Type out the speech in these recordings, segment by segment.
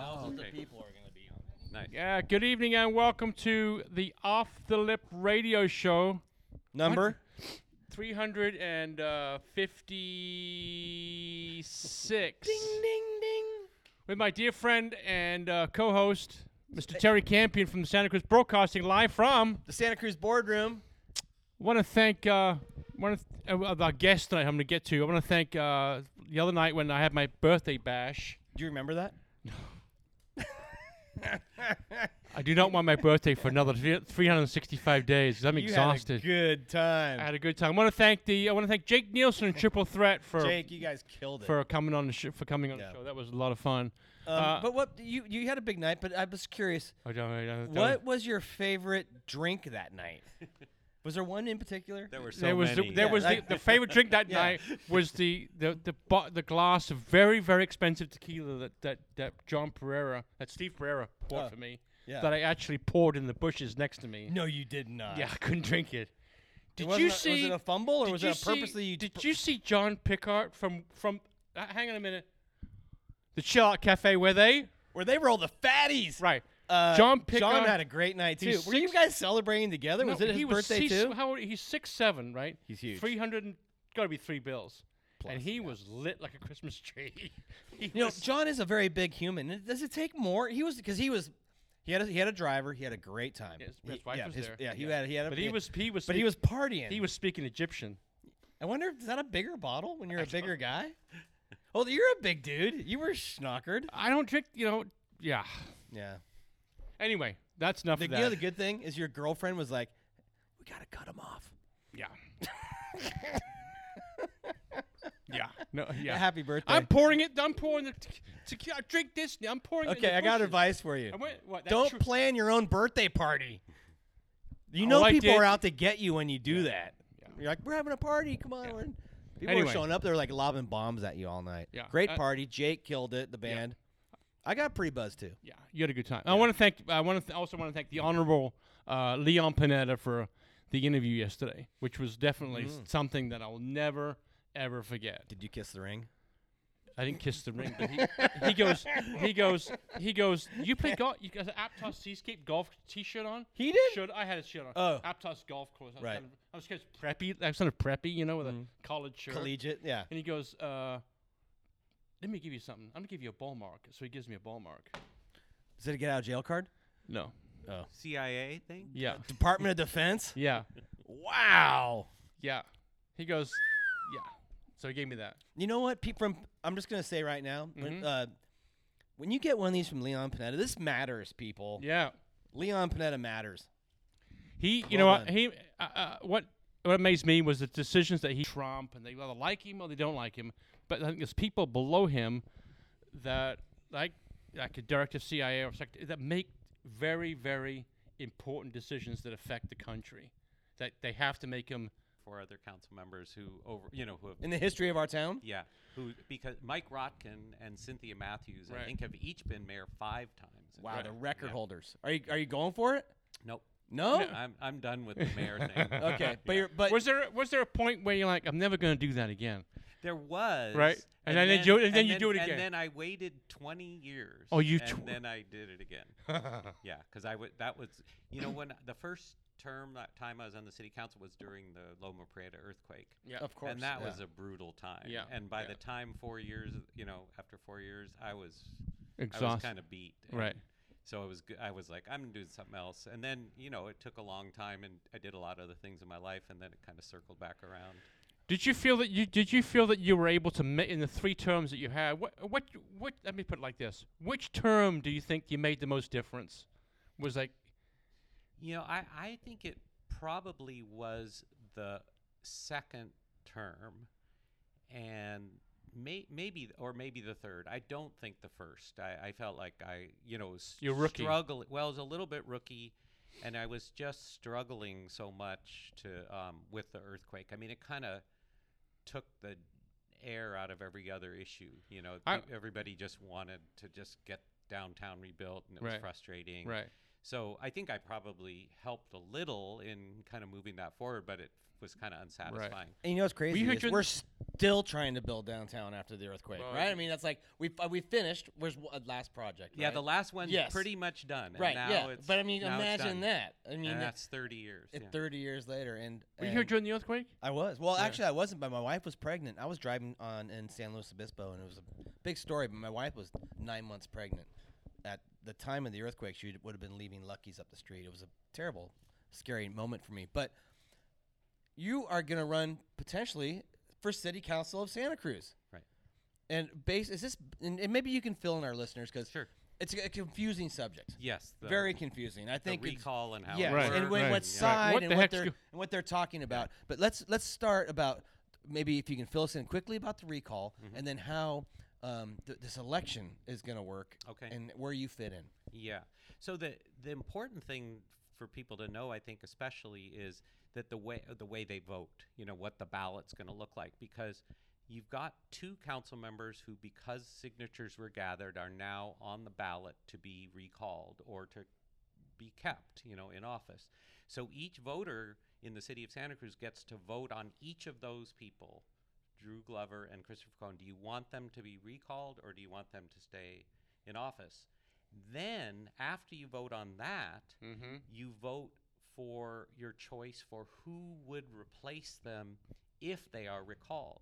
Thousands okay. of people are going to be on. Nice. Yeah, good evening and welcome to the Off the Lip radio show. Number? 356. Ding, ding, ding. With my dear friend and uh, co host, Mr. Terry Campion from the Santa Cruz Broadcasting, live from. The Santa Cruz boardroom. I want to thank uh, one of th- uh, our guests tonight. I'm going to get to. I want to thank uh, the other night when I had my birthday bash. Do you remember that? I do not want my birthday for another 365 days. I'm you exhausted. had a good time. I had a good time. I want to thank the. I want to thank Jake Nielsen and Triple Threat for Jake, you guys killed it. for coming on the sh- for coming on Yeah. the show. That was a lot of fun. um, uh, but what you you had a big night, but I was curious. I don't, I don't, What was your favorite drink that night? was there one in particular? There were so there was the, many. there Yeah, was like- the, the favorite drink that Yeah. night was the the the, bo- the glass of very very expensive tequila that that, that John Pereira that Steve Pereira bought Oh, for me Yeah. that I actually poured in the bushes next to me. no, you did not. Yeah, I couldn't drink it. Did wasn't you a- see? Was it a fumble or was you it a see- purposely? you Did pr- you see John Pickard from from? Uh, hang on a minute. The Chill Out Cafe where they Where they roll the fatties. right. Uh, John John had a great night too. he's Were you guys celebrating together? was No, it his he was, birthday he's, too? How old, he's six seven, right? He's huge. Three hundred, got to be three bills. And he was lit like a Christmas tree. he You know, was- John is a very big human. Does it take more? He was because he was. He had a, he had a driver. He had a great time. He- his wife yeah, was his- there. Yeah, he had he had. A, but he was he was But he speak- was partying. he was speaking Egyptian. I wonder, is that a bigger bottle when you're a bigger guy? Well, you're a big dude. You were schnockered. I don't drink, you know. Yeah. Yeah. Anyway, that's enough The, of you know, the good thing is your girlfriend was like, "We gotta cut him off." yeah. yeah. No. Yeah. Happy birthday. I'm pouring it. I'm pouring the. Te- drink this. I'm pouring. it in okay, the I got bushes. advice for you. I went, what, that Don't tru- plan your own birthday party. You All know I people did- are out to get you when you do that. Yeah. You're like, we're having a party. Come on. Yeah. we're in-" People Anyway. were showing up. They're like lobbing bombs at you all night. Yeah. Great Uh, party. Jake killed it. The band. I got pretty buzzed too. Yeah, you had a good time. I want to thank. I want to th- also want to thank the honorable uh, Leon Panetta for the interview yesterday, which was definitely Mm. something that I'll never ever forget. Did you kiss the ring? I didn't kiss the ring, but he, he goes, he goes, he goes. You play golf? You got an Aptos Seascape golf T-shirt on? He did. Shirt? I had a shirt on. Oh. Aptos golf course. I was Right. Kind of, I was kind of preppy. I was kind of preppy, you know, with Mhm. a college shirt. Collegiate. Yeah. And he goes, uh, "Let me give you something. I'm gonna give you a ball mark." So he gives me a ball mark. Is it a get out of jail card? No. Oh. CIA thing. Yeah. Department of Defense. Yeah. Wow. Yeah. He goes, yeah. So he gave me that. You know what? Pe- from I'm just gonna say right now, when, Mhm. uh, when you get one of these from Leon Panetta, this matters, people. Yeah. Leon Panetta matters. He, you Well know what? done. He, uh, uh, what, what amazed me was the decisions that he Trump, and they either like him or they don't like him. But I think there's people below him that like like a director of CIA or secretary that make very very important decisions that affect the country. That they have to make them. Four other council members who over, you know, who have, In the history of our town, yeah, who because Mike Rotkin and Cynthia Matthews, Right. I think, have each been mayor five times. wow, Right. the record Yeah. holders. Are you are you going for it? Nope. No. I'm I'm done with the mayor thing. Okay, but Yeah. you're but was there was there a point where you're like, I'm never going to do that again? There was Right. And then they do it- and then you do it again. And then I waited 20 years. Oh, you And tw- then I did it again. Yeah, because I would. That was, you know, when the first term that time I was on the city council was during the Loma Prieta earthquake, yeah. of course, and that yeah. was a brutal time. Yeah, And by yeah. the time four years, you know, after four years, I was I was Exhausted. kind of beat. Right. So I was I was like I'm gonna something else, and then you know it took a long time, and I did a lot of other things in my life, and then it kind of circled back around. Did you feel that you did you feel that you were able to in the three terms that you had? What what what? Let me put it like this: Which term do you think you made the most difference? Was like You know, I, I think it probably was the second term and may, maybe or maybe the third. I don't think the first. I, I felt like I, you know, was You're rookie. struggling. Well, I was a little bit rookie and I was just struggling so much to um, with the earthquake. I mean, it kind of took the air out of every other issue. You know, I- everybody just wanted to just get downtown rebuilt and it was frustrating. right. So I think I probably helped a little in kind of moving that forward, but it was kind of unsatisfying. And you know what's crazy? you is we're still trying to build downtown after the earthquake, Well, right? I mean, that's like we uh, we finished. Where's uh, last project? Yeah, right? the last one's Yes. pretty much done. and right. now yeah, it's- but I mean, now it's imagine done. that. I mean, And that's 30 years. it- yeah. 30 years later, and, Were you here and during the earthquake? I was. Well, Yeah. actually, I wasn't, but my wife was pregnant. I was driving on in San Luis Obispo, and it was a big story. But my wife was nine months pregnant at the time of the earthquake. She would have been leaving Lucky's up the street. It was a terrible, scary moment for me. But you are going to run potentially for City Council of Santa Cruz, Right. And base is this, and, and maybe you can fill in our listeners because Sure. it's a, a confusing subject. Yes. The, Very confusing. I think it's- recall and how yeah, it Right, and when, right, what yeah. side What and the what they're go- and what they're talking about. But let's let's start about maybe if you can fill us in quickly about the recall Mm-hmm. and then how um, th- this election is going to work Okay. and where you fit in. Yeah. So the the important thing for people to know, I think, especially, is that the way the way they vote. You know what the ballot's going to look like because you've got two council members who, because signatures were gathered, are now on the ballot to be recalled or to be kept. You know, in office. So each voter in the city of Santa Cruz gets to vote on each of those people. Drew Glover and Christopher Krohn. Do you want them to be recalled or do you want them to stay in office? Then, after you vote on that, Mm-hmm. you vote for your choice for who would replace them if they are recalled.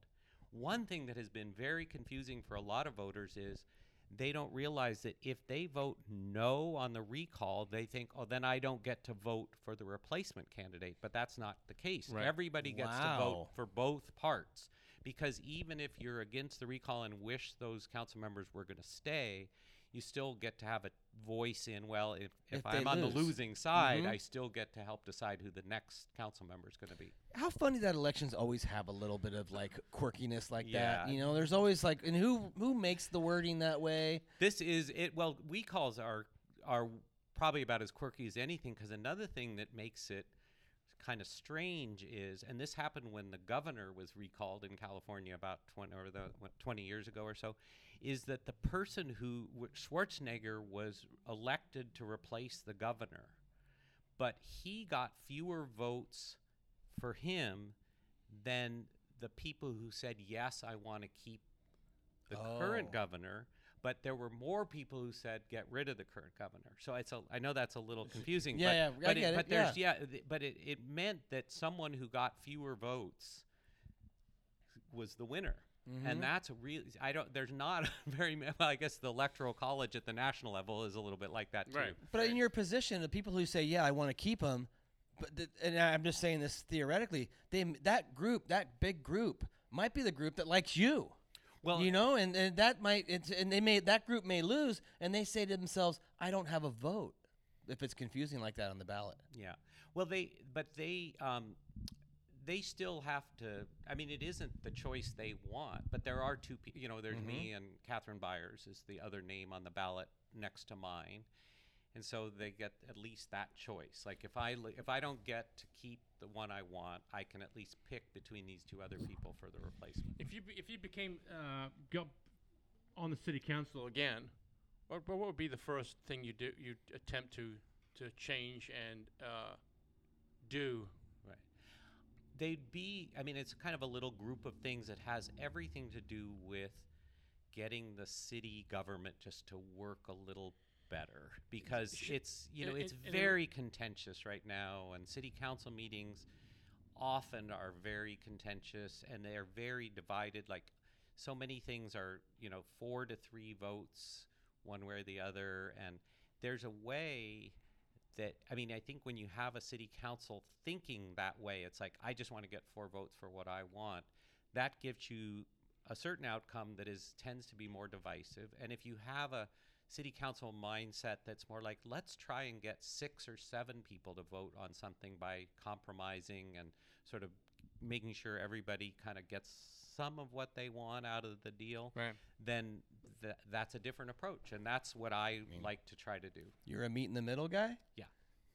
One thing that has been very confusing for a lot of voters is they don't realize that if they vote no on the recall, they think, oh, then I don't get to vote for the replacement candidate. But that's not the case. Right. Everybody gets to vote for both parts. Because even if you're against the recall and wish those council members were going to stay, you still get to have a voice in, well, if, if, If I'm on lose. the losing side, Mhm. I still get to help decide who the next council member is going to be. How funny that elections always have a little bit of like quirkiness like that. Yeah. You know, there's always like, and who who makes the wording that way? This is it. Well, we calls are are probably about as quirky as anything. Because another thing that makes it kind of strange is, and this happened when the governor was recalled in California about twenty or the what, twenty years ago or so, is that the person who Schwarzenegger was elected to replace the governor, but he got fewer votes for him than the people who said yes, I want to keep the current Oh. governor, but there were more people who said get rid of the current governor. So it's a, I know that's a little confusing. Yeah, but, yeah, I but get it, But there's yeah, th- but it, it meant that someone who got fewer votes was the winner. Mhm. And that's a really I don't there's not very well I guess the electoral college at the national level is a little bit like that too. Right. But in your position, the people who say, "Yeah, I want to keep them," but th- and I'm just saying this theoretically, they that group, that big group, might be the group that likes you. Well, you know, and, and that might, it's, and they may that group may lose, and they say to themselves, "I don't have a vote." If it's confusing like that on the ballot, Yeah. Well, they, but they, um, they still have to. I mean, it isn't the choice they want, but there are two. You know, there's me and Katherine Beiers is the other name on the ballot next to mine, and so they get at least that choice. Like if I if I don't get to keep the one I want, I can at least pick between these two other people for the replacement. If you if you became uh, go on the city council again, what what would be the first thing you do you attempt to to change and uh, do? Right. They'd be, I mean, it's kind of a little group of things that has everything to do with getting the city government just to work a little better because it's, you know, and- it's and- and very contentious right now, and city council meetings often are very contentious and they are very divided. Like, so many things are, you know, four to three votes one way or the other, and there's a way that I mean, I think when you have a city council thinking that way, it's like I just want to get four votes for what I want. That gives you a certain outcome that is tends to be more divisive. And if you have a city council mindset that's more like let's try and get six or seven people to vote on something by compromising and sort of making sure everybody kind of gets some of what they want out of the deal, Right. then th- that's a different approach, and that's what I like to try to do. you're a meet in the middle guy. Yeah.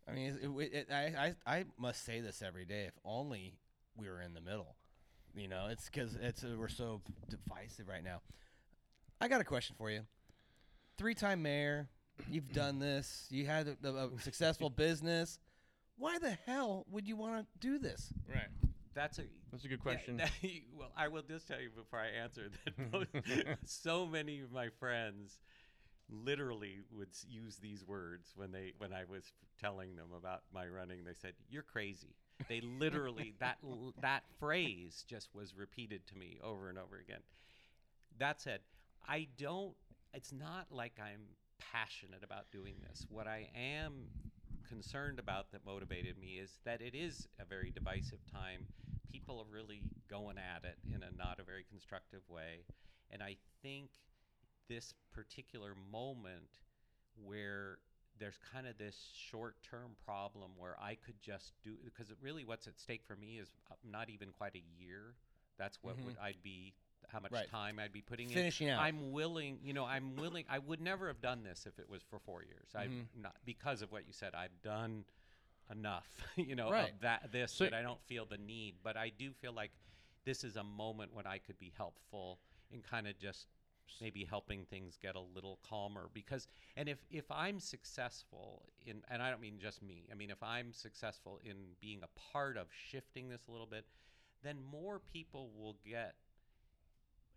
I mean, it, it, it, I, I I must say this every day. If only we were in the middle, you know. It's because it's uh, we're so divisive right now. I got a question for you. Three-time mayor, You've done this. You had a, a a successful business. Why the hell would you want to do this? Right. That's a That's a good Yeah, question. that- well, I will just tell you before I answer that so many of my friends literally would use these words when they when I was telling them about my running. They said, "You're crazy." They literally that that phrase just was repeated to me over and over again. That said, I don't. It's not like I'm passionate about doing this. What I am concerned about that motivated me is that it is a very divisive time. People are really going at it in a not a very constructive way. And I think this particular moment where there's kind of this short term problem where I could just do because really what's at stake for me is uh, not even quite a year. That's what would I'd be how much Right. time I'd be putting in. Finishing out. I'm willing, you know, I'm willing. I would never have done this if it was for four years. I'm mm-hmm. not because of what you said. I've done enough, you know, Right. of that this So- that I don't feel the need. But I do feel like this is a moment when I could be helpful in kind of just maybe helping things get a little calmer because and if if I'm successful in and I don't mean just me I mean if I'm successful in being a part of shifting this a little bit then more people will get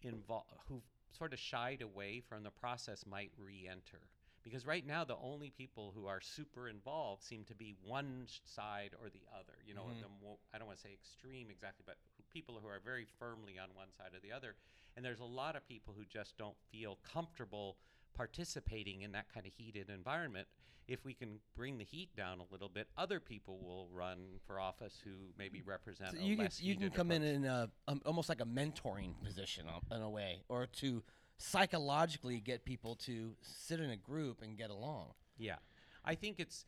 involved who've sort of shied away from the process might re-enter. Because right now the only people who are super involved seem to be one side or the other you know Mhm. the mo- i don't want to say extreme exactly but people who are very firmly on one side or the other. And there's a lot of people who just don't feel comfortable participating in that kind of heated environment if we can bring the heat down a little bit other people will run for office who maybe represent So a you can you can come in approach. in a, um, almost like a mentoring position um, in a way, or to psychologically get people to sit in a group and get along. Yeah, I think it's.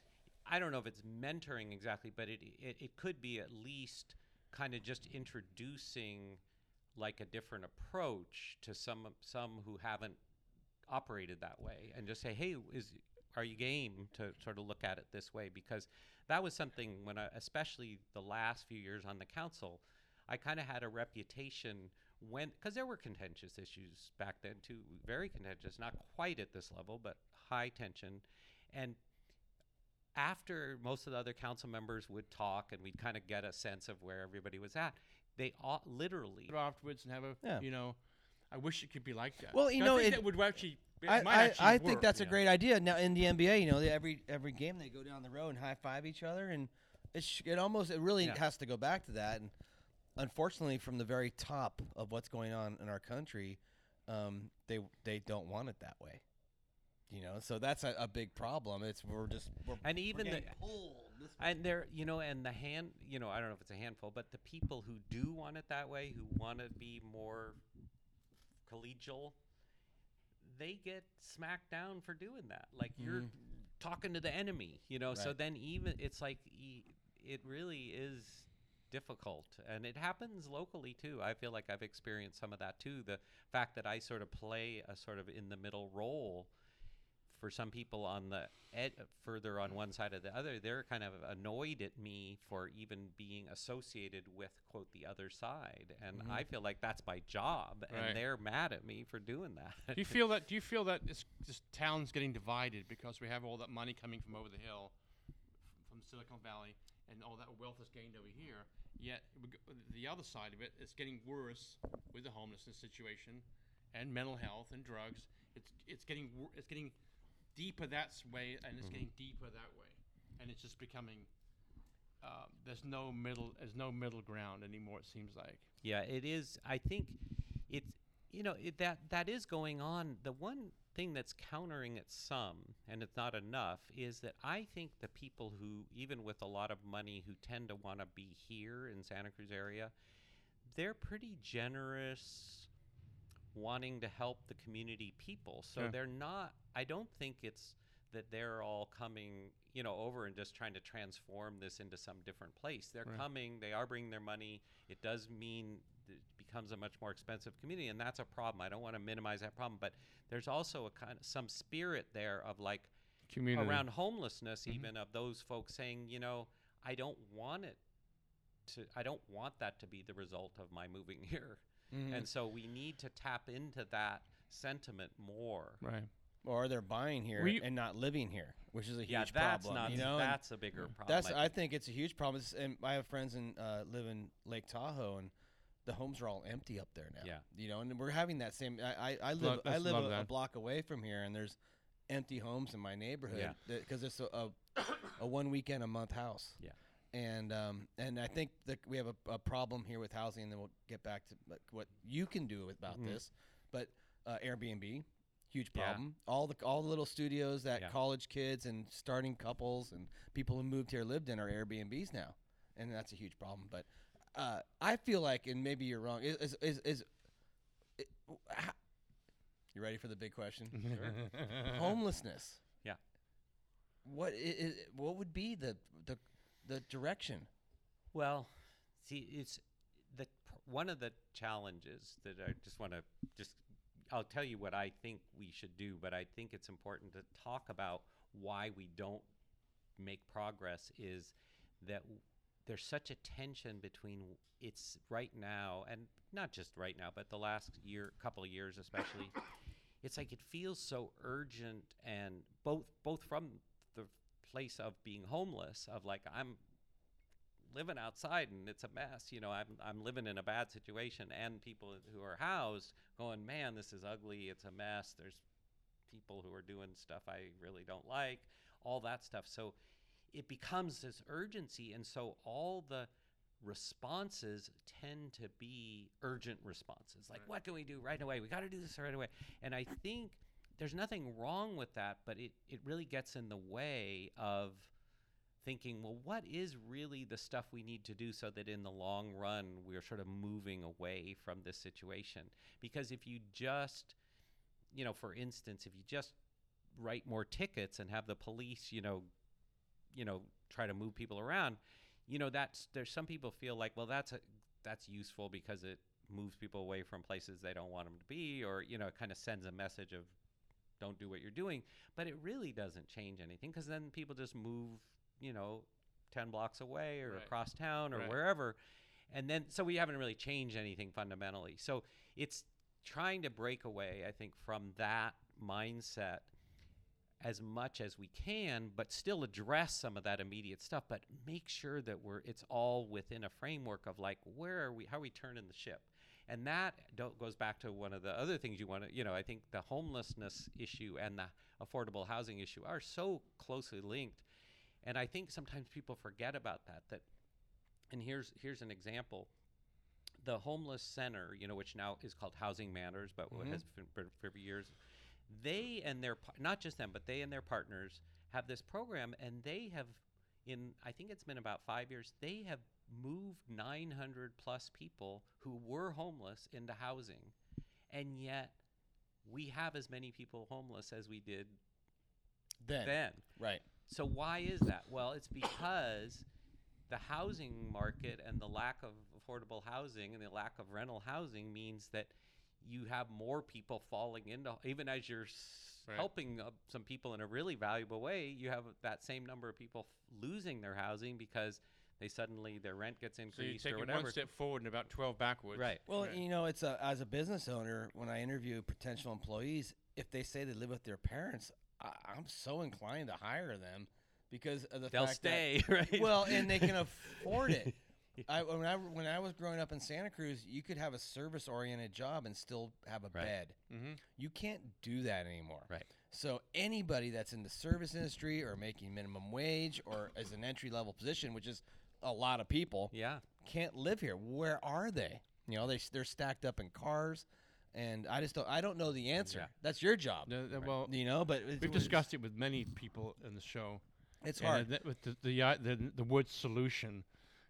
I don't know if it's mentoring exactly, but it it, it could be at least kind of just introducing like a different approach to some some who haven't operated that way, and just say, hey, is are you game to sort of look at it this way? Because that was something when I, especially the last few years on the council, I kind of had a reputation when because there were contentious issues back then too, very contentious, not quite at this level, but high tension, and after most of the other council members would talk and we'd kind of get a sense of where everybody was at, they all literally afterwards and have a Yeah. you know. I wish it could be like that. Well, you I know, think it- that would actually. I, I, I think work, that's a great idea. Now in the NBA, you know, they, every every game they go down the road and high five each other, and it sh- it almost it really Yeah. has to go back to that. And unfortunately, from the very top of what's going on in our country, um, they they don't want it that way. You know, so that's a, a big problem. It's we're just we're, and even the getting pulled this and there you know and the hand you know i don't know if it's a handful but the people who do want it that way who want to be more collegial they get smacked down for doing that. Like you're Mhm. talking to the enemy you know? So then even it's like it really is difficult. And it happens locally too. I feel like i've experienced some of that too. The fact that i sort of play a sort of in the middle role for some people on the ed- further on one side or the other, they're kind of annoyed at me for even being associated with quote the other side, and Mhm. I feel like that's my job, Right. and they're mad at me for doing that. Do you feel that? Do you feel that this, this town's getting divided because we have all that money coming from over the hill, from Silicon Valley, and all that wealth is gained over here? Yet the other side of it is getting worse with the homelessness situation, and mental health and drugs. It's it's getting it's getting deeper that way, and it's getting deeper that way, and it's just becoming. Uh, there's no middle. There's no middle ground anymore. It seems like. Yeah, it is. I think it's you know it, that that is going on. The one thing that's countering it some, and it's not enough, is that I think the people who, even with a lot of money, who tend to want to be here in Santa Cruz area, they're pretty generous, wanting to help the community people. So Yeah. they're not. I don't think it's that they're all coming, you know, over and just trying to transform this into some different place. They're Right. coming, they are bringing their money. It does mean it becomes a much more expensive community, and that's a problem. I don't want to minimize that problem, but there's also a kind of some spirit there of like Community around homelessness, Mhm. even of those folks saying, you know, I don't want it to, I don't want that to be the result of my moving here. Mhm. And so we need to tap into that sentiment more. Right. or they're buying here We- and not living here, which is a huge yeah, that's problem. not you know, and that's a bigger problem. that's I I think. think it's a huge problem. It's, and I have friends in uh, live in Lake Tahoe, and the homes are all empty up there now. Yeah. you know, and we're having that same. I I, I Lo- live I live a, a block away from here, and there's empty homes in my neighborhood Yeah. because it's a, a a one weekend a month house. Yeah. And um and I think that we have a, a problem here with housing, and then we'll get back to like, what you can do about Mhm. this. But uh, Airbnb, huge Yeah. problem. All the all the little studios that Yeah. college kids and starting couples and people who moved here lived in are Airbnbs now, and that's a huge problem. But uh, I feel like, and maybe you're wrong. Is is is, is ha- you ready for the big question? Homelessness. Yeah. What is, what would be the the the direction? Well, see, it's the one of the challenges that I just want to just. I'll tell you what I think we should do, but I think it's important to talk about why we don't make progress. Is that there's such a tension between it's right now and not just right now, but the last year, couple of years especially. it's like it feels so urgent, and both both from place of being homeless, of like I'm living outside and it's a mess. You know, I'm I'm living in a bad situation, and people who are housed going, man, this is ugly. It's a mess. There's people who are doing stuff I really don't like. All that stuff. So it becomes this urgency, and so all the responses tend to be urgent responses. Like, what can we do right away? We got to do this right away. And I think there's nothing wrong with that, but it, it really gets in the way of thinking, well, what is really the stuff we need to do so that in the long run we're sort of moving away from this situation? Because if you just, you know, for instance, if you just write more tickets and have the police, you know, you know, try to move people around, you know, that's there's some people feel like, well, that's a, that's useful because it moves people away from places they don't want them to be, or you know, it kind of sends a message of don't do what you're doing, but it really doesn't change anything because then people just move, you know, 10 blocks away or Right. across town or Right. wherever. And then, so we haven't really changed anything fundamentally. So it's trying to break away, I think, from that mindset as much as we can, but still address some of that immediate stuff, but make sure that we're it's all within a framework of like where are we how are we turning the ship. And that goes back to one of the other things you want to, you know, I think the homelessness issue and the affordable housing issue are so closely linked. And I think sometimes people forget about that. That, and here's here's an example. The homeless center, you know, which now is called Housing Matters, but Mhm. has been for, for years, they and their not just them, but they and their partners have this program, and they have, in I think it's been about five years, they have moved 900 plus people who were homeless into housing, and yet we have as many people homeless as we did Then, then. right? So why is that? Well, it's because the housing market and the lack of affordable housing and the lack of rental housing means that you have more people falling into even as you're Right. helping some people in a really valuable way, you have that same number of people f- losing their housing because they suddenly their rent gets So you're increased or whatever. one step forward and about 12 backwards. Right. Well, Right. you know, it's a, as a business owner, when I interview potential employees, if they say they live with their parents, I, I'm so inclined to hire them because of the They'll fact stay, right? well, and they can afford it. I, when I when I was growing up in Santa Cruz, you could have a service oriented job and still have a Right. bed. Mm-hmm. You can't do that anymore. Right. So anybody that's in the service industry or making minimum wage or as an entry level position, which is a lot of people, yeah. can't live here. Where are they? You know, they they're stacked up in cars, and I just don't. I don't know the answer. Yeah. That's your job. well, You know, but it's, we've discussed it with many people in the show. It's uh, hard. with the the, uh, the the word solution,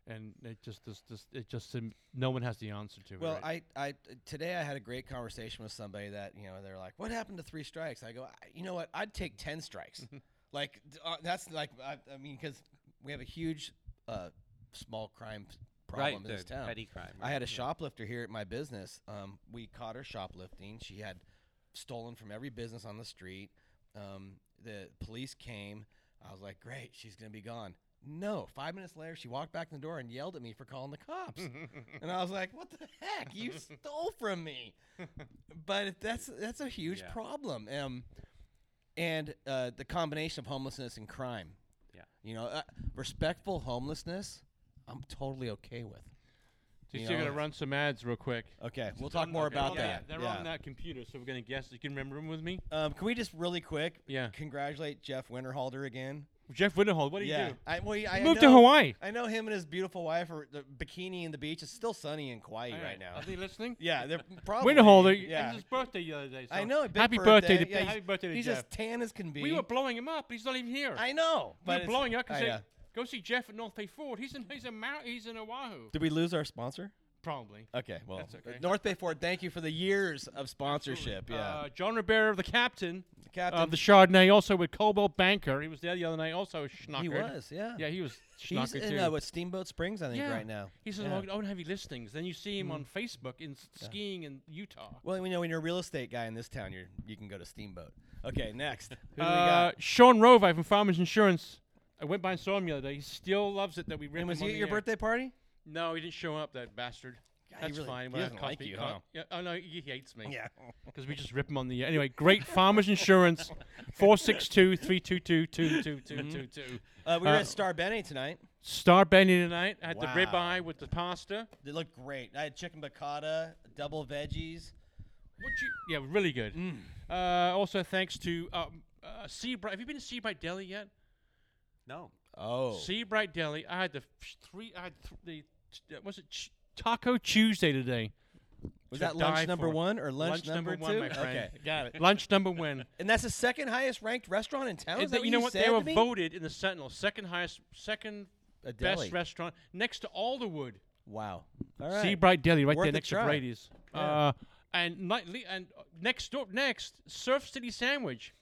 and it just this, this it just no one has the answer to Well, it. right? I, I today I had a great conversation with somebody that you know they're like, "What happened to three strikes?" I go, I, "You know what? I'd take ten strikes. like uh, that's like I, I mean, because we have a huge uh, small crime problem right. in this town. petty crime. I had a shoplifter here at my business. Um, we caught her shoplifting. She had stolen from every business on the street. Um, the police came. I was like, great, she's going to be gone. No. Five minutes later, she walked back in the door and yelled at me for calling the cops. and I was like, what the heck? You stole from me. but that's that's a huge Yeah. problem. Um, and uh, the combination of homelessness and crime. Yeah. You know, uh, respectful homelessness, I'm totally okay with. So You you're gonna run some ads real quick. Okay, we'll talk more about they're that. They're yeah. on that computer, so we're gonna guess. You can remember them with me? Um, can we just really quick Yeah. congratulate Jeff Winterhalter again? Jeff Winterhold, what do yeah, you do? I, well, he- I He moved know, to Hawaii. I know him and his beautiful wife are the bikini and the beach. It's still sunny in Kauai right, now. Are they listening? Yeah, they're probably. Winterholder, Yeah, it was his birthday the other day. So I know. Happy birthday, to Yeah, happy birthday to he's Jeff. as tan as can be. we were blowing him up. But he's not even here. I know, we but were it's- blowing up because go see Jeff at North Bay Ford. He's in he's in Mar- he's in Oahu. Did we lose our sponsor? Probably. Okay, well, That's okay. North Bay Ford. Thank you for the years of sponsorship. Yeah, Uh, John Rivera, the captain the captain. of the Chardonnay, also with Coldwell Banker. He was there the other night, also schnockered. he was, yeah. Yeah, he was He's schnockered in too. uh, what Steamboat Springs, I think, Yeah. right now. he says, yeah. "Oh, I don't have any listings." Then you see him on Facebook in s- skiing in Utah. Well, we know when you're a real estate guy in this town, you're you can go to Steamboat. Okay, next. Who do we Uh, got? Sean Rovai from Farmers Insurance. I went by and saw him the other day. He still loves it that we rip And was him he on at the your air. birthday party? No, he didn't show up. That bastard. Yeah, he That's really- fine. he doesn't cost like you, co- huh? Yeah. Oh no, he hates me. Yeah. Because we just rip him on the air. Anyway, great Farmers Insurance. Four six two three two two two two two two two. Uh, we were Uh, at Star Bene tonight. Star Bene tonight. I had the Wow. ribeye with the pasta. They looked great. I had chicken piccata, double veggies. What you? Yeah, really good. Mm. Uh, also, thanks to um, uh, Seabright. Have you been to Seabright Deli yet? No. Oh. Seabright Deli. I had the f- three. I had th- the. Uh, Was it ch- Taco Tuesday today? was that lunch number for. one or lunch, Lunch number two? one, my. Okay, got it. Lunch number one. And that's the second highest ranked restaurant in town. Is that th- you know what? They were voted in the Sentinel second highest, second best restaurant next to Alderwood. Wow. All right. Seabright Deli, right Worth there next to. Brady's. Yeah. Uh, and nightly, and uh, next door, next Surf City Sandwich,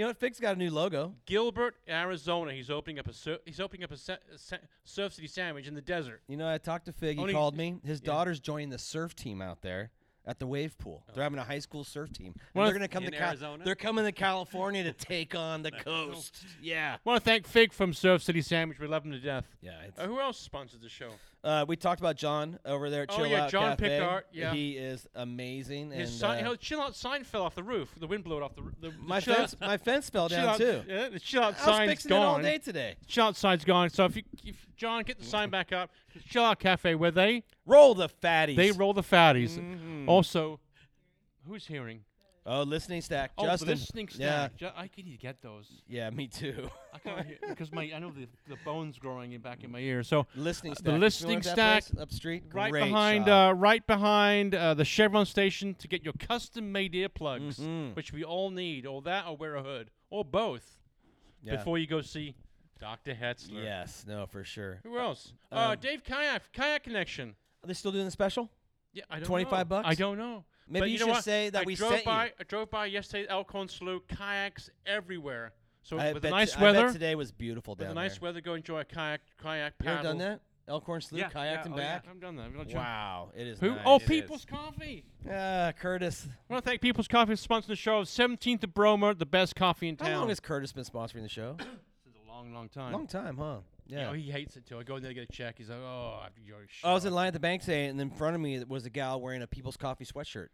You know what? Fig's got a new logo. Gilbert, Arizona. He's opening up a sur- he's opening up a, sa- a sa- Surf City Sandwich in the desert. You know, I talked to Fig. He Only- called me. His daughter's joining the surf team out there at the wave pool. They're having a high school surf team. And Well, they're going to come in to Cal- Arizona? They're coming to California to take on the coast. Yeah. I want to thank Fig from Surf City Sandwich. We love him to death. Yeah. It's, Uh, who else sponsors the show? uh, we talked about John over there at Oh, Chill yeah, Out John Cafe. Pickard, yeah. He is amazing. His and, sign, uh, you know, chill out sign fell off the roof. The wind blew it off the roof. The, the my chill fence, out, my fence fell chill down out, too. Yeah, the chill out I was sign's fixing it all gone. day today. Chill out sign's gone. So if you, if John, get the sign back up. Chill out cafe where they Roll the fatties. they roll the fatties. Mhm. Also, who's hearing? Oh, listening stack. Oh, Justin. the listening Yeah. stack. Ju- I can need to get those. Yeah, me too. I can't hear because my I know the the bones growing in back in my ear. So listening Uh, the stack. You know listening stack up street. right Great behind uh, right behind uh, the Chevron station to get your custom made earplugs, Mhm. which we all need, or that, or wear a hood, or both, yeah. before you go see Dr. Hetzler. Yes, no, for sure. Who else? uh, Um, Dave Kayak, Kayak Connection. Are they still doing the special? Yeah, I don't 25 know. bucks? I don't know. Maybe But you, you know should what? say that I we drove sent by. you. I drove by yesterday Elkhorn Slough. Kayaks everywhere. So I with bet the nice t- weather, today was beautiful with down the nice there. weather, go enjoy a kayak, kayak You paddle. ever done that? Elkhorn Slough, Yeah, kayaked yeah, and oh, yeah. back. I've done that. Done- Wow, it is. Who? nice. Oh, It People's is. Coffee. Ah, Curtis. I want to thank People's Coffee for sponsoring the show. 17th of Brommer, the best coffee in town. How long has Curtis been sponsoring the show? Since a long, long time. Long time, huh? You Yeah. know, he hates it too. I go in there to get a check. He's like, oh, after your show. I was in line at the bank today, and in front of me was a gal wearing a People's Coffee sweatshirt.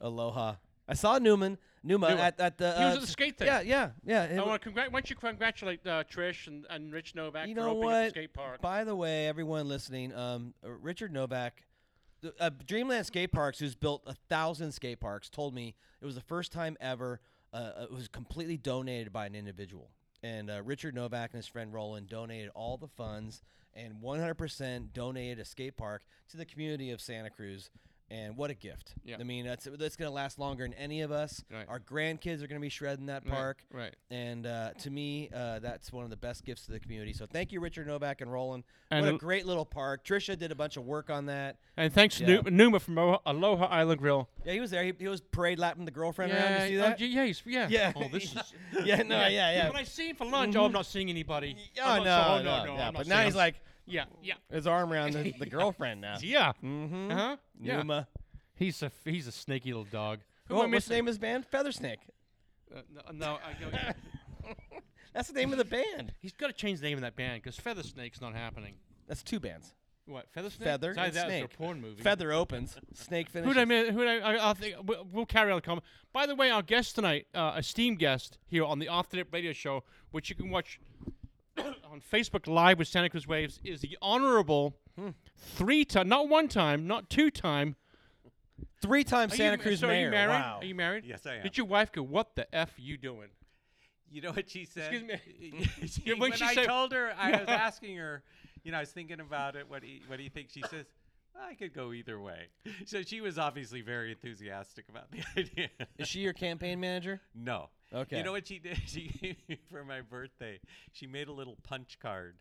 Aloha. I saw Newman, Numa, Numa. at, at the. He was uh, at the skate thing. Yeah, yeah, yeah. It I want to congrat. Why don't you congratulate uh, Trish and, and Rich Novak You for know opening up the what? skate park? By the way, everyone listening, um, uh, Richard Novak, the, uh, Dreamland Skate Parks, who's built a thousand skate parks, told me it was the first time ever uh, it was completely donated by an individual. And uh, Richard Novak and his friend Roland donated all the funds and 100% donated a skate park to the community of Santa Cruz. And what a gift! Yeah. I mean, that's that's going to last longer than any of us. Right. Our grandkids are going to be shredding that park. Right. And uh, to me, uh, that's one of the best gifts to the community. So thank you, Richard Novak and Roland. And what a great little park. Trisha did a bunch of work on that. And thanks Yeah. to Nu- Numa from Aloha- Aloha Island Grill. Yeah, he was there. He, he was parade lapping the girlfriend around. You see oh, that? y- yeah, he's- yeah. Yeah. Oh, this is. yeah, no, yeah, yeah. When I see him for lunch, oh, I'm not seeing anybody. Oh, I'm no, so- oh, no, no, no, yeah. I'm not But seeing now he's like yeah, yeah, his arm around the, the girlfriend now. yeah. Mm-hmm. Uh huh. Yeah. Numa. He's a f- he's a snaky little dog. Who Oh, am I what's the name of his band? Feather Snake. Uh, no, no, I go, That's the name of the band. he's got to change the name of that band because Feather Snake's not happening. That's two bands. what feather snake? Feather It's either and that or snake. a porn movie. Feather opens, snake finishes. Who did I mean? Who did I? I, I think we'll, we'll carry on the comment. By the way, our guest tonight, uh, esteemed guest here on the Off the Lip Radio Show, which you can watch on Facebook Live with Santa Cruz Waves, is the honorable Hmm. three time, not one time, not two time. Three-time Santa you, Cruz so mayor. Are you married? Wow. Are you married? Yes, I am. Did your wife go? What the f you doing? You know what she said? Excuse me. She- when when I told her, I was asking her, you know, I was thinking about it. What do you, what do you think? She says, I could go either way. So she was obviously very enthusiastic about the idea. Is she your campaign manager? no. Okay. You know what she did? She gave me for my birthday. She made a little punch card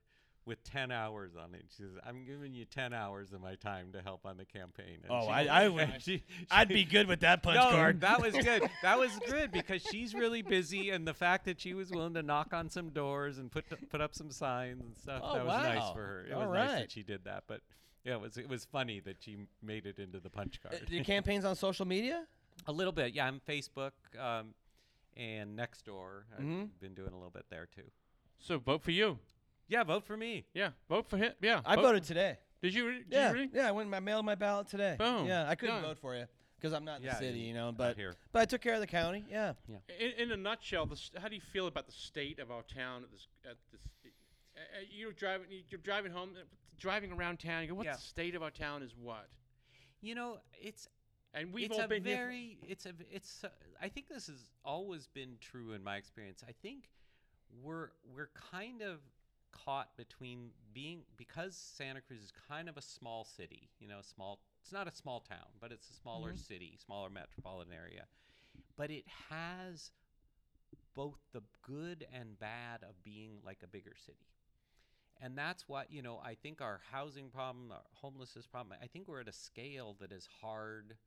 with 10 hours on it. She says, "I'm giving you 10 hours of my time to help on the campaign." And Oh, she- I- I would- and she- I'd be good with that punch no, card. that was good. That was good because she's really busy, and the fact that she was willing to knock on some doors and put put up some signs and stuff Oh, that was nice for her. It All was nice that she did that, but yeah, it was it was funny that she made it into the punch Uh, card. your campaign's on social media? a little bit, yeah. I'm Facebook um, and Nextdoor. I've Mhm. been doing a little bit there too. So vote for you. Yeah, vote for me. Yeah, vote for him. Yeah, I vote voted today. Did you? re- Did Yeah, you really? yeah. I went. I mailed my ballot today. Boom. Yeah, I couldn't Done. vote for you because I'm not in Yeah, the city, you- you know. But here. but I took care of the county. Yeah. In, in a nutshell, the st- how do you feel about the state of our town at this? At this uh, uh, you're driving. You're driving home, uh, driving around town. You go, what Yeah. the state of our town is what? You know, it's And we've it's all a been here. for- very it's a it's uh, I think this has always been true in my experience. I think we're we're kind of caught between being because Santa Cruz is kind of a small city, you know, small it's not a small town, but it's a smaller Mm-hmm. city, smaller metropolitan area. But it has both the good and bad of being like a bigger city. And that's what, you know, I think our housing problem, our homelessness problem, I think we're at a scale that is hard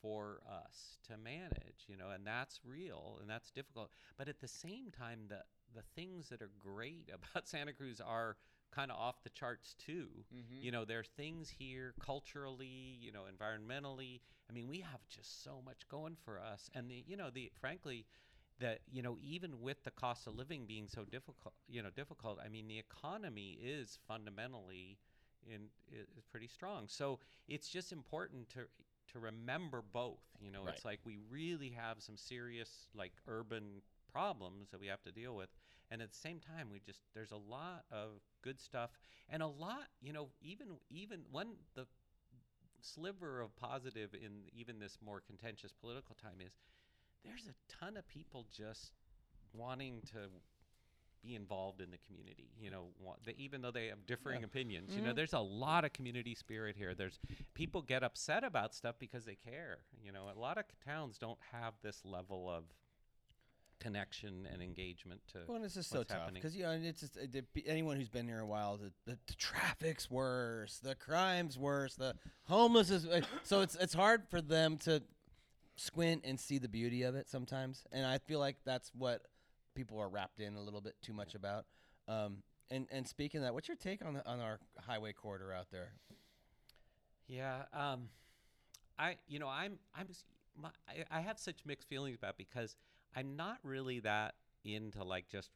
for us to manage, you know, and that's real and that's difficult. But at the same time, the the things that are great about Santa Cruz are kind of off the charts too. Mhm. You know, there are things here culturally, you know, environmentally. I mean, we have just so much going for us, and the you know the frankly. That you know, even with the cost of living being so difficult, you know, difficult. I mean, the economy is fundamentally in is pretty strong. So it's just important to to remember both. You know, it's like we really have some serious like urban problems that we have to deal with, and at the same time, we just there's a lot of good stuff and a lot. You know, even even one the sliver of positive in even this more contentious political time is there's a ton of people just wanting to be involved in the community. You know, wa- they, even though they have differing opinions, you know, Mhm. there's a lot of community spirit here. There's people get upset about stuff because they care. You know, a lot of towns don't have this level of connection and engagement to. Well, and it's just so tough because you know it's just uh, anyone who's been here a while, the, the, the traffic's worse, the crime's worse, the homeless is. Uh, so it's it's hard for them to squint and see the beauty of it sometimes, and I feel like that's what people are wrapped in a little bit too much about. Um, and and speaking of that, what's your take on the, on our highway corridor out there? Yeah, um, I you know I'm I'm my, I, have such mixed feelings about because I'm not really that into like just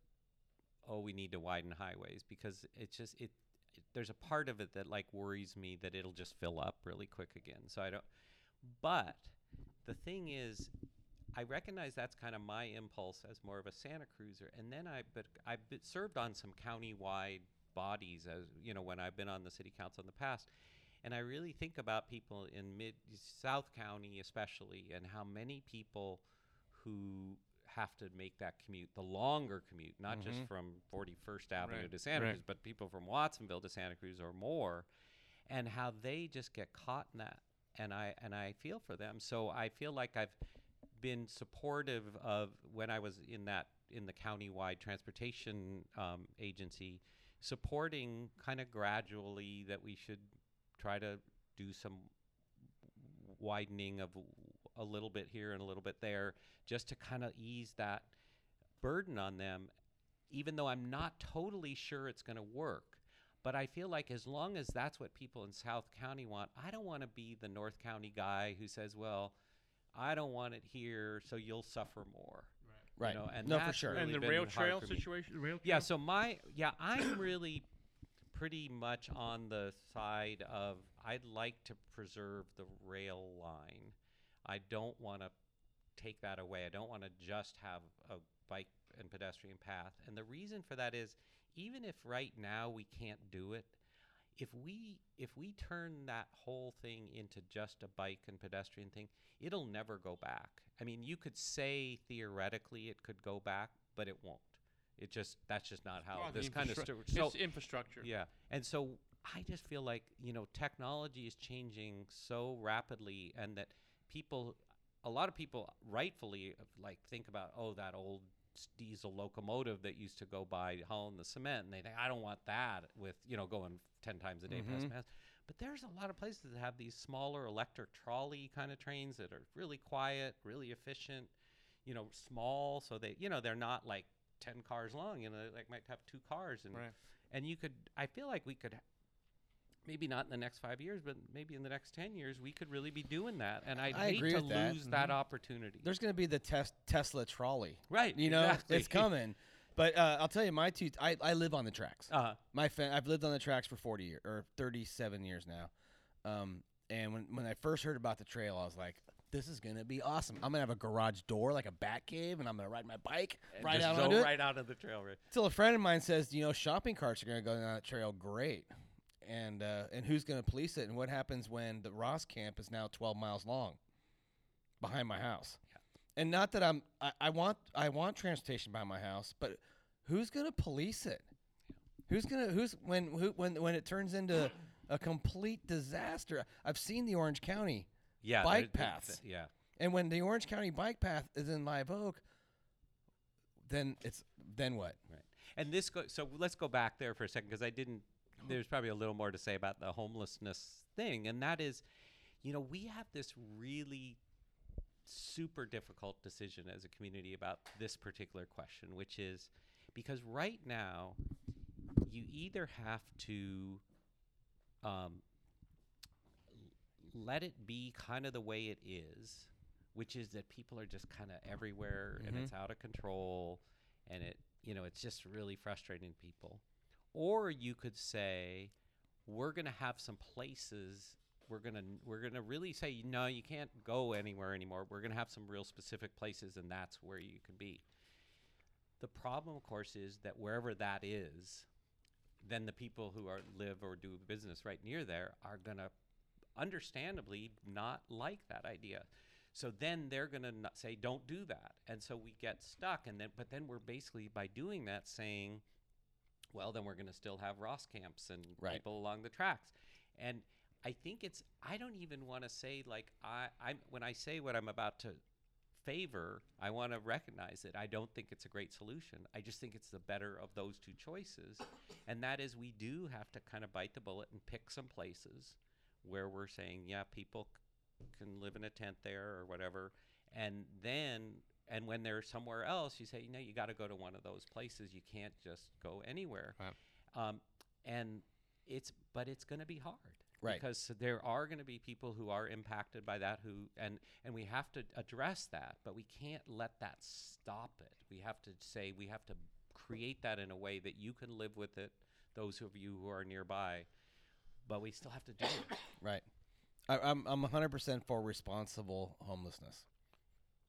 oh we need to widen highways because it's just it, it there's a part of it that like worries me that it'll just fill up really quick again. So I don't. But the thing is, I recognize that's kind of my impulse as more of a Santa Cruiser, and then I but I've served on some county-wide bodies as you know when I've been on the city council in the past, and I really think about people in mid South County especially, and how many people who have to make that commute, the longer commute, not just Mhm. from 41st Avenue Right, to Santa right. Cruz, but people from Watsonville to Santa Cruz or more, and how they just get caught in that. And I and I feel for them. So I feel like I've been supportive of when I was in that in the countywide transportation um, agency, supporting kind of gradually that we should try to do some widening of a little bit here and a little bit there, just to kind of ease that burden on them. Even though I'm not totally sure it's going to work, but I feel like as long as that's what people in South County want, I don't want to be the North County guy who says, "Well, I don't want it here, so you'll suffer more." Right. know, and no, for sure. really and the rail trail situation. The rail Yeah, so my yeah, I'm really pretty much on the side of I'd like to preserve the rail line. I don't want to take that away. I don't want to just have a bike and pedestrian path. And the reason for that is even if right now we can't do it, if we if we turn that whole thing into just a bike and pedestrian thing, it'll never go back. I mean, you could say theoretically it could go back, but it won't. It just that's just not how Well, this kind of stu- so it's infrastructure. yeah, and so I just feel like you know technology is changing so rapidly, and that people, a lot of people, rightfully like think about oh that old diesel locomotive that used to go by hauling the cement, and they think I don't want that with you know going ten times a day past Mhm. Mass. But there's a lot of places that have these smaller electric trolley kind of trains that are really quiet, really efficient, you know, small, so they you know they're not like ten cars long. You know, they like might have two cars and Right. and you could i feel like we could maybe not in the next five years but maybe in the next 10 years we could really be doing that and i'd I hate agree to that. lose that Mhm. opportunity There's going to be the tes- Tesla trolley. right You know, exactly. it's coming. But uh, I'll tell you, my two. I, I live on the tracks. Uh-huh. My fa- I've lived on the tracks for 40 years or 37 years now. Um, and when when I first heard about the trail, I was like, "This is gonna be awesome. I'm gonna have a garage door like a bat cave, and I'm gonna ride my bike and right out go onto it." right out of the trail right Till a friend of mine says, "You know, shopping carts are gonna go down that trail. Great." And uh, and who's gonna police it? And what happens when the Ross camp is now 12 miles long behind my house? Yeah. And not that I'm I, I want I want transportation by my house, but who's gonna police it? Who's gonna who's when who when when it turns into a complete disaster? I've seen the Orange County, yeah Bike paths. th- yeah and when the Orange County bike path is in Live Oak, then it's then what? Right. and this go so let's go back there for a second because i didn't there's probably a little more to say about the homelessness thing and that is you know we have this really super difficult decision as a community about this particular question which is because right now you either have to um, let it be kind of the way it is which is that people are just kind of everywhere and Mhm. it's out of control and it you know it's just really frustrating people or you could say we're going to have some places. We're going to we're going to really say no you can't go anywhere anymore. We're going to have some real specific places and that's where you can be. The problem of course is that wherever that is then the people who are live or do business right near there are going to understandably not like that idea. So then they're going to say don't do that. And so we get stuck and then but then we're basically by doing that saying well then we're going to still have ross camps and Right. people along the tracks. And i think it's i don't even want to say like i i'm when i say what i'm about to favor i want to recognize it. I don't think it's a great solution. I just think it's the better of those two choices. And that is we do have to kind of bite the bullet and pick some places where we're saying yeah people c- can live in a tent there or whatever. And then and when they're somewhere else you say you know you got to go to one of those places you can't just go anywhere Right. um, and it's but it's going to be hard Right. because there are going to be people who are impacted by that who and and we have to address that but we can't let that stop it we have to say we have to create that in a way that you can live with it those of you who are nearby but we still have to do it Right. I, I'm I'm 100% for responsible homelessness.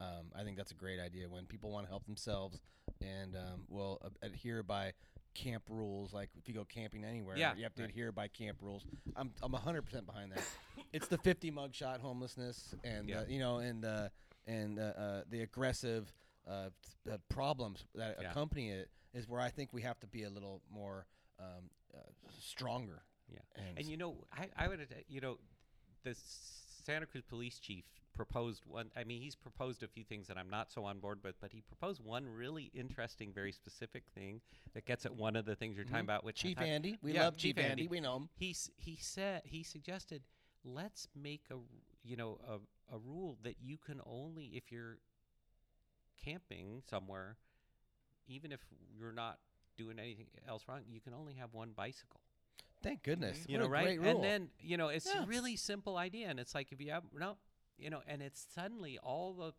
Um, I think that's a great idea when people want to help themselves and um, will uh, adhere by camp rules. Like if you go camping anywhere, Yeah, you have to adhere by camp rules. I'm I'm 100% behind that. it's the 50 mugshot homelessness and Yeah. uh, you know and uh, and uh, uh, the aggressive uh, problems that Yeah. accompany it is where I think we have to be a little more um, uh, stronger. Yeah. And, And you know, I, I would, you know, the Santa Cruz police chief proposed one. I mean, he's proposed a few things that I'm not so on board with, but he proposed one really interesting, very specific thing that gets at one of the things you're talking Mhm. about. Which Chief thought- Andy, we Yeah, love Chief, Andy. Andy. We know him. he he said he suggested let's make a you know a, a rule that you can only if you're camping somewhere even if you're not doing anything else wrong you can only have one bicycle Thank goodness. Mm-hmm. you What know right and then you know it's Yeah. a really simple idea and it's like if you have no you know and it's suddenly all the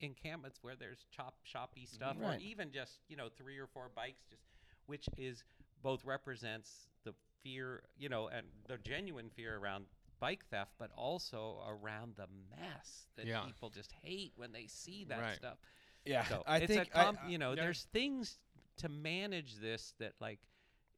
encampments where there's chop shoppy mm-hmm. stuff or even just you know three or four bikes just which is both represents the fear, you know, and the genuine fear around bike theft, but also around the mess that Yeah. people just hate when they see that Right. stuff. Yeah, So I it's think a I- I- you know, yeah. there's things to manage this that like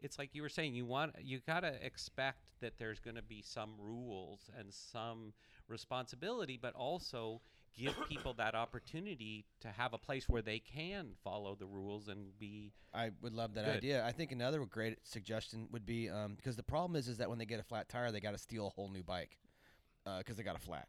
it's like you were saying you want you got to expect that there's going to be some rules and some responsibility but also give people that opportunity to have a place where they can follow the rules and be I would love that Good. idea. I think another great suggestion would be um, because the problem is is that when they get a flat tire, they got to steal a whole new bike because they got a flat.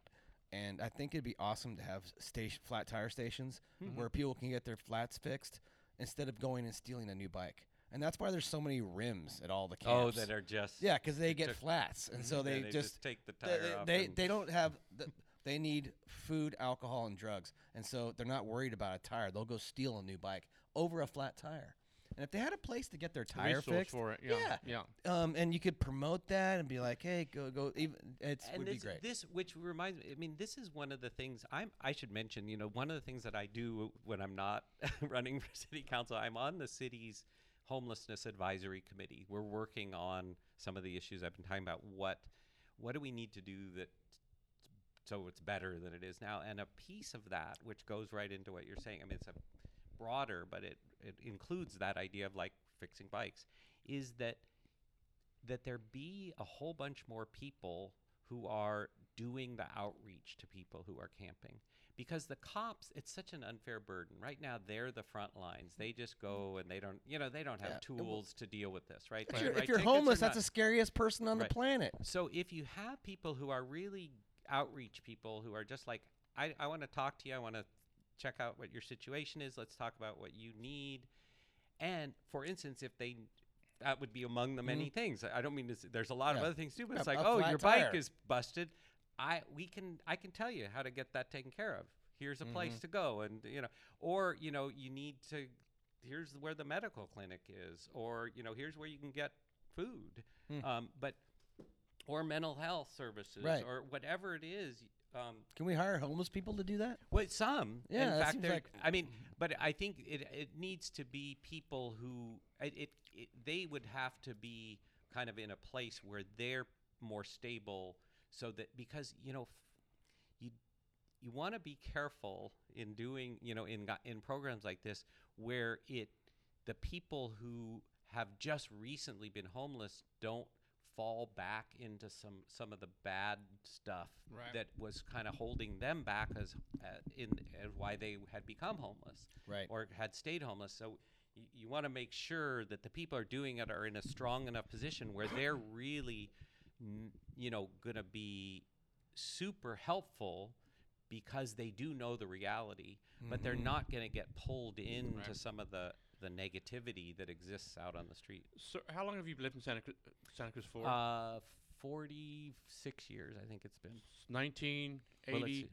And I think it'd be awesome to have station flat tire stations Mhm. where people can get their flats fixed instead of going and stealing a new bike. And that's why there's so many rims at all the camps. oh that are just yeah, because they get took- flats, and so Yeah, they, they just take the tire they, off they, they don't have the, they need food, alcohol, and drugs, and so they're not worried about a tire. They'll go steal a new bike over a flat tire. And if they had a place to get their tire Resource fixed, for it. Yeah. Yeah. Yeah. um, and you could promote that and be like, hey, go go. Even it would this, be great. This, which reminds me, I mean, this is one of the things I'm. I should mention, you know, one of the things that I do when I'm not running for city council, I'm on the city's homelessness advisory committee. We're working on some of the issues I've been talking about. What, what do we need to do that so it's better than it is now? And a piece of that, which goes right into what you're saying. I mean, it's a broader, but it it includes that idea of like fixing bikes. Is that that there be a whole bunch more people who are doing the outreach to people who are camping because the cops it's such an unfair burden right now they're the front lines they just go and they don't you know they don't have Yeah, tools to deal with this right if They you're, write if you're homeless, that's the scariest person on Right. the planet. So if you have people who are really outreach people who are just like, I, I want to talk to you, I want to check out what your situation is, let's talk about what you need. And for instance, if they, that would be among the many things. I don't mean to, s- there's a lot of Mm-hmm. Other things too, but it's A- like, a oh, flat your bike is busted. I, we can, I can tell you how to get that taken care of. Here's a place Mhm. to go. And, you know, or, you know, you need to, here's where the medical clinic is, or, you know, here's where you can get food. Hmm. Um, but or mental health services Right. or whatever it is. Um, Can we hire homeless people to do that? well, some. Yeah, in fact, like- I mean, but I think it it needs to be people who it, it, it they would have to be kind of in a place where they're more stable, so that because you know. f- You, you want to be careful in doing, you know, in in programs like this where it the people who have just recently been homeless don't fall back into some some of the bad stuff Right. that was kind of holding them back as uh, in as why they had become homeless Right. or had stayed homeless. So y- you want to make sure that the people are doing it are in a strong enough position where they're really, you know, going to be super helpful because they do know the reality, but they're Mhm. not going to get pulled into Right. some of the the negativity that exists out on the street. So, how long have you lived in Santa Cruz, Santa Cruz for? Uh, forty-six years, I think it's been. Well, 1980, see.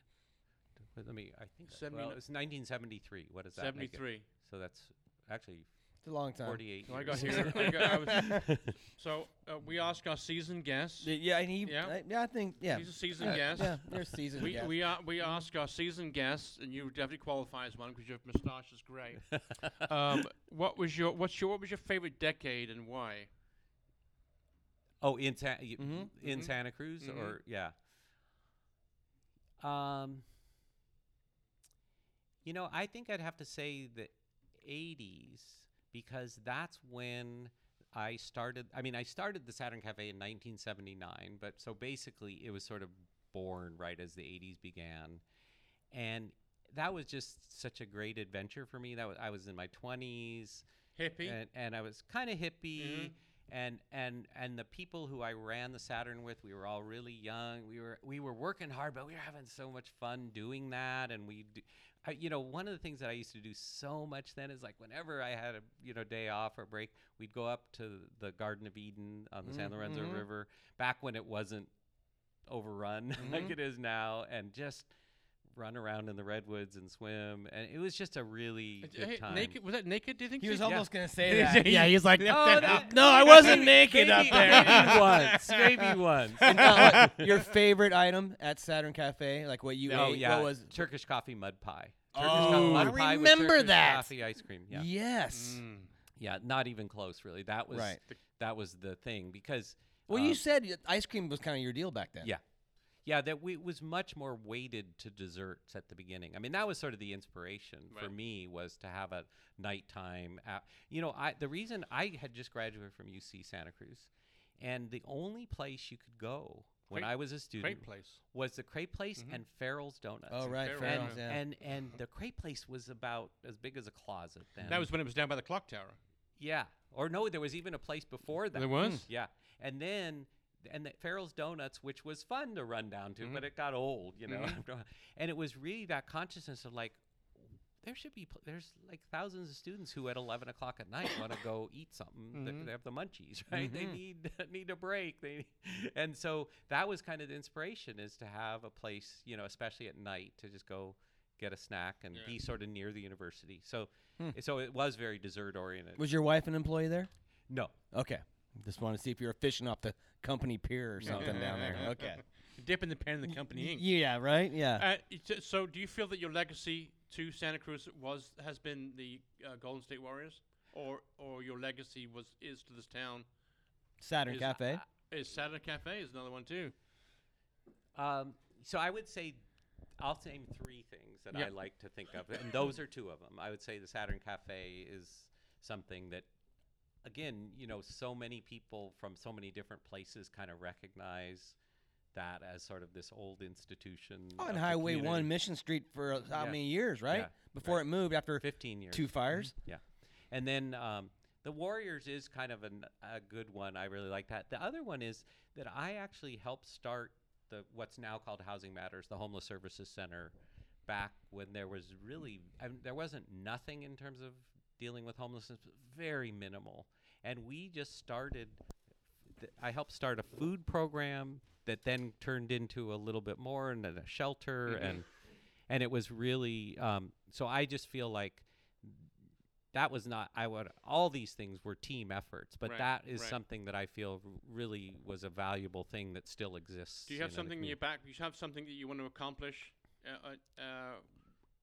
Wait, Let me. I think. that- Seventy Well, ni- it's 1973. What does that? 73. So that's actually It's a long time. 48 So I years. got here. I, got, I was, so uh, we ask our seasoned guests. Y- Yeah, and he. Yeah. I, yeah, I think. Yeah. He's a seasoned Uh, guest. Yeah, they're seasoned We guests. we uh, we ask our seasoned guests, and you definitely qualify as one because your moustache is great. um, what was your what's your what was your favorite decade and why? oh, in Sa- y- Mhm, in mhm, Santa Cruz, or yeah. Um, you know, I think I'd have to say the '80s because that's when I started. I mean, I started the Saturn Cafe in 1979, but so basically it was sort of born right as the '80s began, and that was just such a great adventure for me. That was I was in my 20s. Hippie. and, and I was kind of hippie, Mhm. and and and the people who I ran the Saturn with, we were all really young. We were we were working hard, but we were having so much fun doing that. And we, I, you know, one of the things that I used to do so much then is like whenever I had a you know day off or break, we'd go up to the Garden of Eden on the San Lorenzo Mhm. River back when it wasn't overrun like Mhm. it is now, and just run around in the redwoods and swim and it was just a really good hey, time naked was that naked? Do you think he was so? almost gonna say Did that. he? Yeah, he's like, Oh, that- no, I wasn't naked up there. Maybe once. Maybe once. And, uh, what- your favorite item at Saturn Cafe, like what you oh ate? yeah, What was? Turkish coffee mud pie. Oh, Turkish co- mud I pie with remember Turkish that. Coffee ice cream. Yeah. Yes. Mm. Yeah, not even close, really. That was Right. that was the thing because Well, um, you said y- ice cream was kind of your deal back then. Yeah. Yeah, that we, it was much more weighted to desserts at the beginning. I mean, that was sort of the inspiration for me was to have a nighttime. App. You know, I the reason I had just graduated from UC Santa Cruz, and the only place you could go when Crepe- I was a student place. was the Crepe Place Mhm. and Ferrell's Donuts. Oh, right. Ferrell's, Ferrell's, and, yeah. and and the Crepe Place was about as big as a closet then. That was when it was down by the clock tower. yeah, or no, there was even a place before that. There was. Yeah, and then and the Ferrell's Donuts, which was fun to run down to, Mhm. but it got old, you know. Mhm. while. and it was really that consciousness of like, there should be there's like thousands of students who at 11 o'clock at night want to go eat something. They- Mhm. They have the munchies, right? They Mhm. need need a break. They and so that was kind of the inspiration is to have a place, you know, especially at night, to just go get a snack and Yeah. be sort of near the university. So Hmm. so it was very dessert oriented. Was your wife an employee there? no. Okay. Just want to see if you were fishing off the company pier or something down there. Okay. Dipping the pen in the company ink. Yeah. Right. Yeah. Uh, it's- so, do you feel that your legacy to Santa Cruz was has been the uh, Golden State Warriors, or or your legacy was is to this town? Saturn is- Cafe. Is Saturday Cafe is another one too? Um, so I would say, I'll name three things that I like to think of, and those are two of them. I would say the Saturn Cafe is something that, again, you know, so many people from so many different places kind of recognize that as sort of this old institution. The Highway One. Mission Street for uh, how Yeah. many years? Right. Yeah, Before right. it moved after 15 years. two fires. Yeah, and then um, the Warriors is kind of an, a good one. I really like that. The other one is that I actually helped start the what's now called Housing Matters, the Homeless Services Center, back when there was really I mean, there wasn't nothing in terms of dealing with homelessness, very minimal, and we just started. th- I helped start a food program that then turned into a little bit more and then a shelter Mhm. and and it was really um, so I just feel like that was not I would all these things were team efforts, but Right, that is right. something that I feel really was a valuable thing that still exists. Do you have in something in your back? You have something that you want to accomplish uh, uh, uh,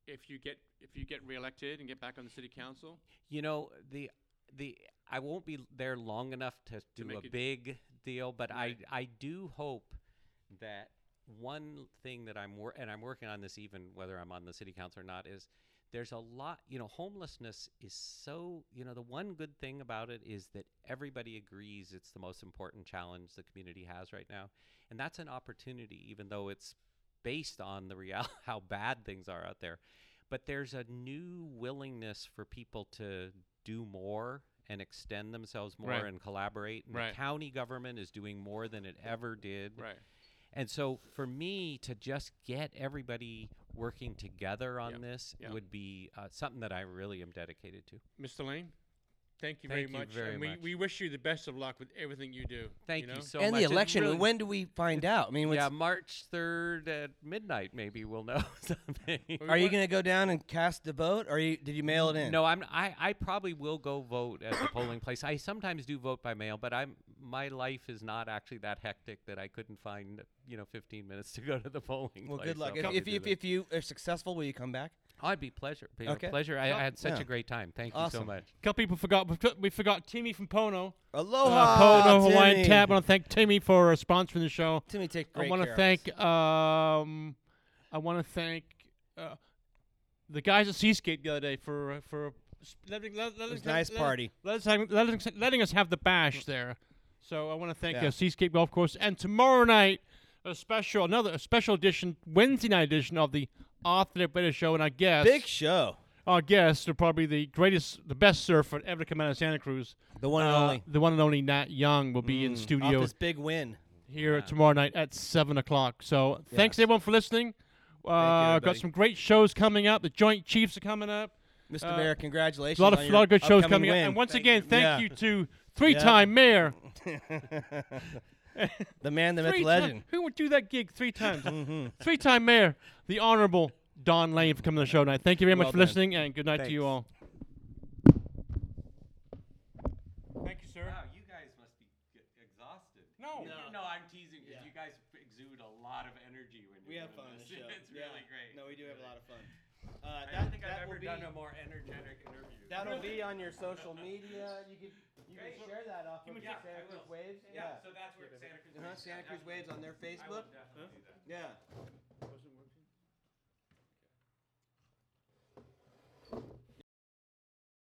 if you get if you get reelected and get back on the city council? You know the the I won't be there long enough to do make a it- big deal, but Right. I I do hope that one thing that I'm wor- and I'm working on this even whether I'm on the city council or not is there's a lot you know homelessness is so you know the one good thing about it is that everybody agrees it's the most important challenge the community has right now and that's an opportunity even though it's based on the real how bad things are out there but there's a new willingness for people to do more and extend themselves more Right. and collaborate and Right. the county government is doing more than it ever did Right. and so for me to just get everybody working together on Yeah, this yeah. would be uh, something that I really am dedicated to. Mr. Lane, thank you Thank very you much. very and we, much. we wish you the best of luck with everything you do. Thank you. you, know? so and much. the It's election. really- when do we find out? I mean, what's- yeah, March 3rd at midnight, maybe we'll know something. Are you going to go down and cast the vote, or you, did you mail it in? No, I'm. I, I probably will go vote at the polling place. I sometimes do vote by mail, but I'm. My life is not actually that hectic that I couldn't find you know 15 minutes to go to the polling Well, place. good luck. I'll If, probably if, do if, that. if you are successful, will you come back? Oh, I'd be pleasure. Be Okay. a pleasure. I, I had such Yeah. a great time. Thank you so Awesome. much. couple people forgot. we forgot- We forgot Timmy from Pono. Aloha, uh, Pono Hawaiian Timmy. Tap. I want to thank Timmy for uh, sponsoring the show. Timmy, take great I want to thank. Um, I want to thank uh, the guys at Seascape the other day for uh, for letting let, let It was us a nice let- party. Let us have, let us, letting us have the bash there. So I want to thank Yeah. uh, Seascape Golf Course. And tomorrow night, a special another a special edition Wednesday night edition of the Arthur Better Show. And I guess Big show. our guests are probably the greatest, the best surfer ever to come out of Santa Cruz. The one and Uh, only. the one and only Nat Young will be in Mm, studio Off this big win. here Yeah. tomorrow night at seven o'clock. So thanks everyone for listening. Uh, got everybody. some great shows coming up. The Joint Chiefs are coming up. Mr. Uh, Mayor, congratulations. A lot of on a your lot of good shows upcoming coming up. And once Thank again, you. thank Yeah. you to three-time mayor. the man, the myth, the legend. ti- who would do that gig three times? hmm three-time mayor, the honorable Don Lane for coming to the show tonight. Thank you very much Well for done. listening, and good night to you all. Thank you, sir. Wow, you guys must be exhausted. No. No. no, I'm teasing because Yeah. you guys exude a lot of energy when We you're have doing fun on this. the show. It's Yeah. really great. No, we do have a lot of fun. Uh, I that, don't think that I've will ever be, done a more energetic interview. That'll be on your social media. You can you Okay. can share that off of Yeah, Santa Cruz. Waves. yeah, so that's where Santa Cruz. Uh-huh, Waves- Santa Cruz Waves on their I will Facebook. definitely do that. Yeah.